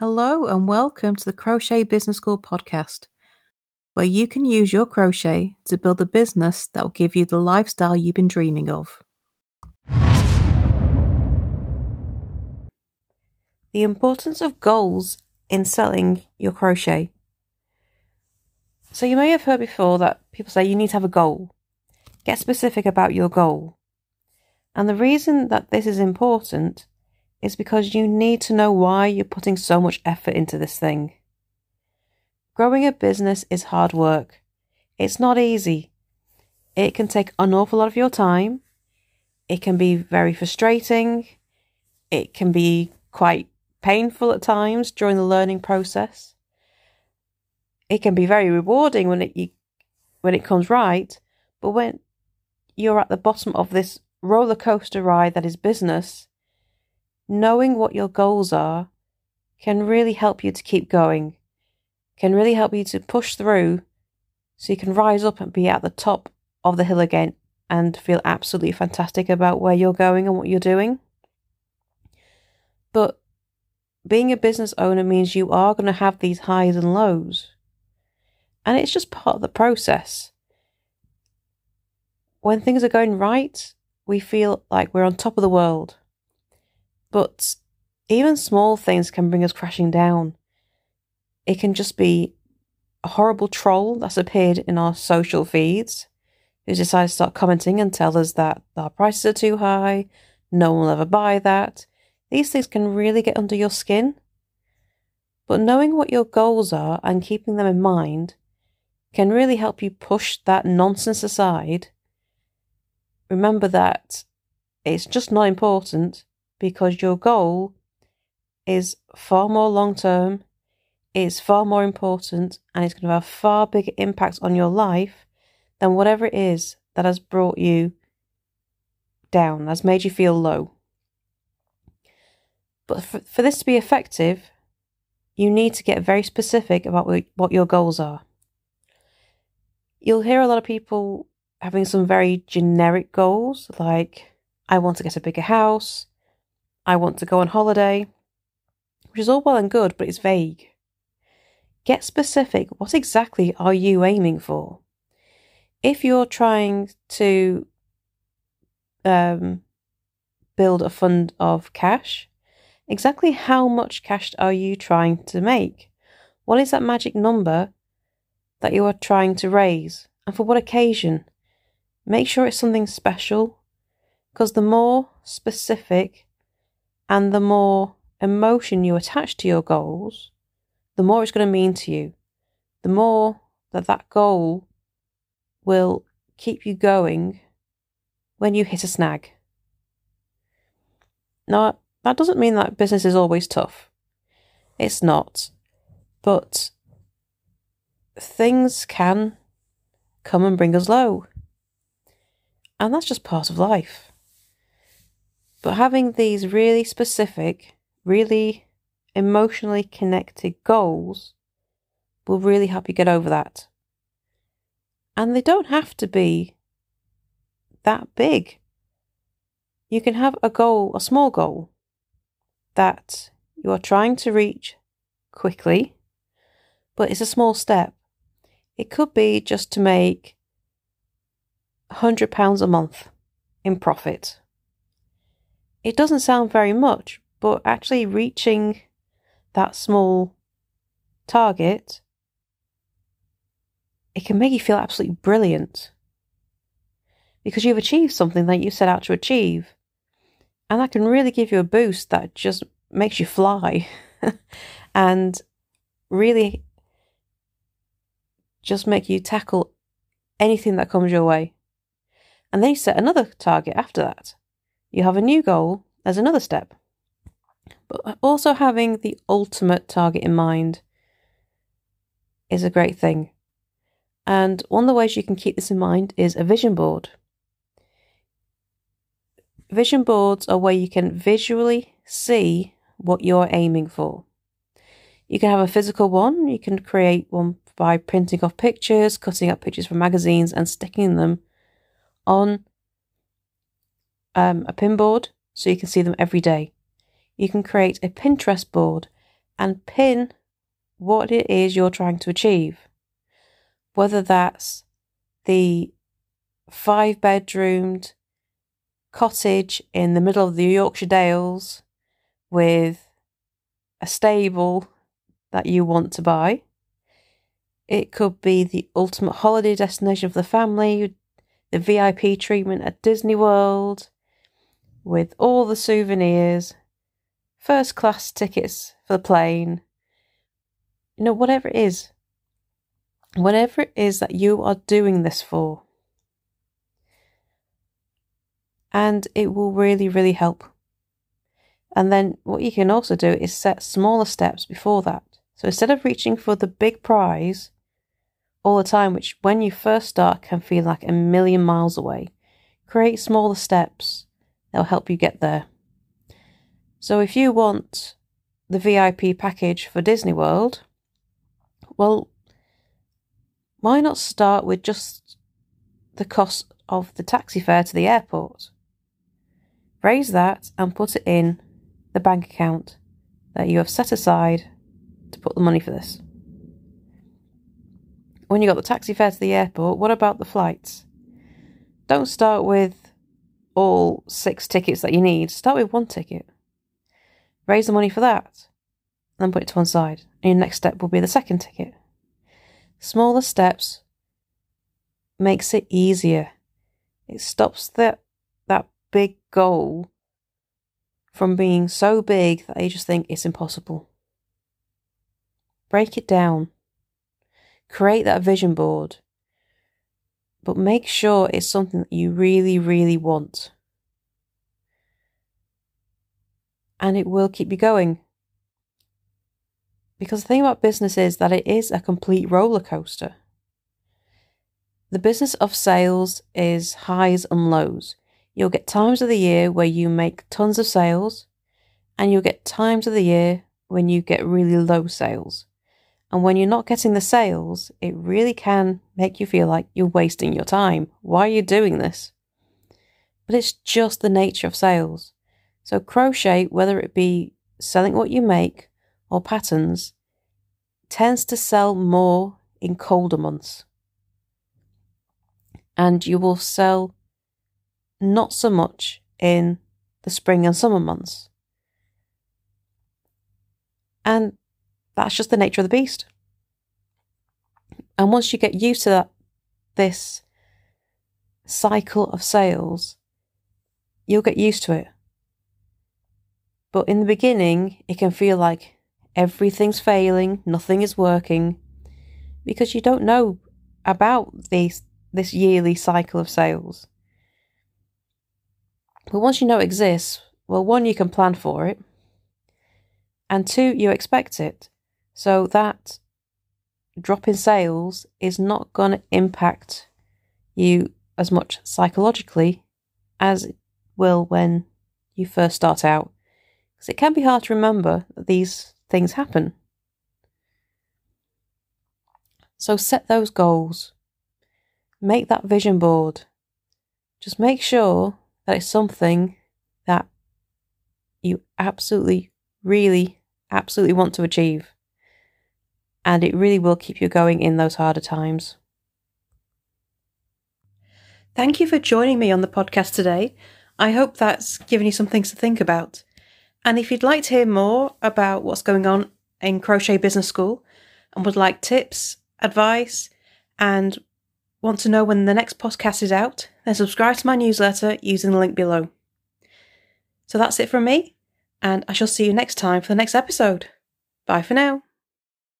Hello, and welcome to the Crochet Business School podcast, where you can use your crochet to build a business that will give you the lifestyle you've been dreaming of. The importance of goals in selling your crochet. So, you may have heard before that people say you need to have a goal. Get specific about your goal. And the reason that this is important is because you need to know why you're putting so much effort into this thing. Growing a business is hard work. It's not easy. It can take an awful lot of your time. It can be very frustrating. It can be quite painful at times during the learning process. It can be very rewarding when it you, when it comes right, but when you're at the bottom of this roller coaster ride that is business, knowing what your goals are can really help you to keep going, can really help you to push through so you can rise up and be at the top of the hill again and feel absolutely fantastic about where you're going and what you're doing. But being a business owner means you are going to have these highs and lows. And it's just part of the process. When things are going right, we feel like we're on top of the world. But even small things can bring us crashing down. It can just be a horrible troll that's appeared in our social feeds who decides to start commenting and tell us that our prices are too high, no one will ever buy that. These things can really get under your skin. But knowing what your goals are and keeping them in mind can really help you push that nonsense aside. Remember that it's just not important because your goal is far more long term, is far more important, and it's going to have far bigger impact on your life than whatever it is that has brought you down, has made you feel low. But for, for this to be effective, you need to get very specific about what your goals are. You'll hear a lot of people having some very generic goals, like, I want to get a bigger house, I want to go on holiday, which is all well and good, but it's vague. Get specific. What exactly are you aiming for? If you're trying to um, build a fund of cash, exactly how much cash are you trying to make? What is that magic number that you are trying to raise? And for what occasion? Make sure it's something special, because the more specific and the more emotion you attach to your goals, the more it's going to mean to you. The more that that goal will keep you going when you hit a snag. Now, that doesn't mean that business is always tough. It's not. But things can come and bring us low. And that's just part of life. But having these really specific, really emotionally connected goals will really help you get over that. And they don't have to be that big. You can have a goal, a small goal, that you are trying to reach quickly, but it's a small step. It could be just to make £100 a month in profit it doesn't sound very much, but actually reaching that small target, it can make you feel absolutely brilliant because you've achieved something that you set out to achieve. And that can really give you a boost that just makes you fly and really just make you tackle anything that comes your way. And then you set another target after that you have a new goal as another step. But also having the ultimate target in mind is a great thing. And one of the ways you can keep this in mind is a vision board. Vision boards are where you can visually see what you're aiming for. You can have a physical one, you can create one by printing off pictures, cutting up pictures from magazines, and sticking them on um, a pin board so you can see them every day. You can create a Pinterest board and pin what it is you're trying to achieve. Whether that's the five bedroomed cottage in the middle of the Yorkshire Dales with a stable that you want to buy. It could be the ultimate holiday destination for the family, the VIP treatment at Disney World, with all the souvenirs, first class tickets for the plane, you know, whatever it is, whatever it is that you are doing this for. And it will really, really help. And then what you can also do is set smaller steps before that. So instead of reaching for the big prize all the time, which when you first start can feel like a million miles away, create smaller steps. They'll help you get there. So if you want the VIP package for Disney World, well, why not start with just the cost of the taxi fare to the airport? Raise that and put it in the bank account that you have set aside to put the money for this. When you got the taxi fare to the airport, what about the flights? Don't start with all six tickets that you need. Start with one ticket. Raise the money for that. Then put it to one side. And your next step will be the second ticket. Smaller steps makes it easier. It stops that that big goal from being so big that you just think it's impossible. Break it down. Create that vision board. But make sure it's something that you really, really want. And it will keep you going. Because the thing about business is that it is a complete roller coaster. The business of sales is highs and lows. You'll get times of the year where you make tons of sales, and you'll get times of the year when you get really low sales. And when you're not getting the sales, it really can make you feel like you're wasting your time. Why are you doing this? But it's just the nature of sales. So, crochet, whether it be selling what you make or patterns, tends to sell more in colder months. And you will sell not so much in the spring and summer months. And that's just the nature of the beast. And once you get used to that, this cycle of sales, you'll get used to it. But in the beginning, it can feel like everything's failing, nothing is working, because you don't know about these, this yearly cycle of sales. But once you know it exists, well, one, you can plan for it, and two, you expect it. So that drop in sales is not going to impact you as much psychologically as it will when you first start out. Because it can be hard to remember that these things happen. So set those goals. Make that vision board. Just make sure that it's something that you absolutely, really, absolutely want to achieve. And it really will keep you going in those harder times. Thank you for joining me on the podcast today. I hope that's given you some things to think about. And if you'd like to hear more about what's going on in Crochet Business School and would like tips, advice, and want to know when the next podcast is out, then subscribe to my newsletter using the link below. So that's it from me, and I shall see you next time for the next episode. Bye for now.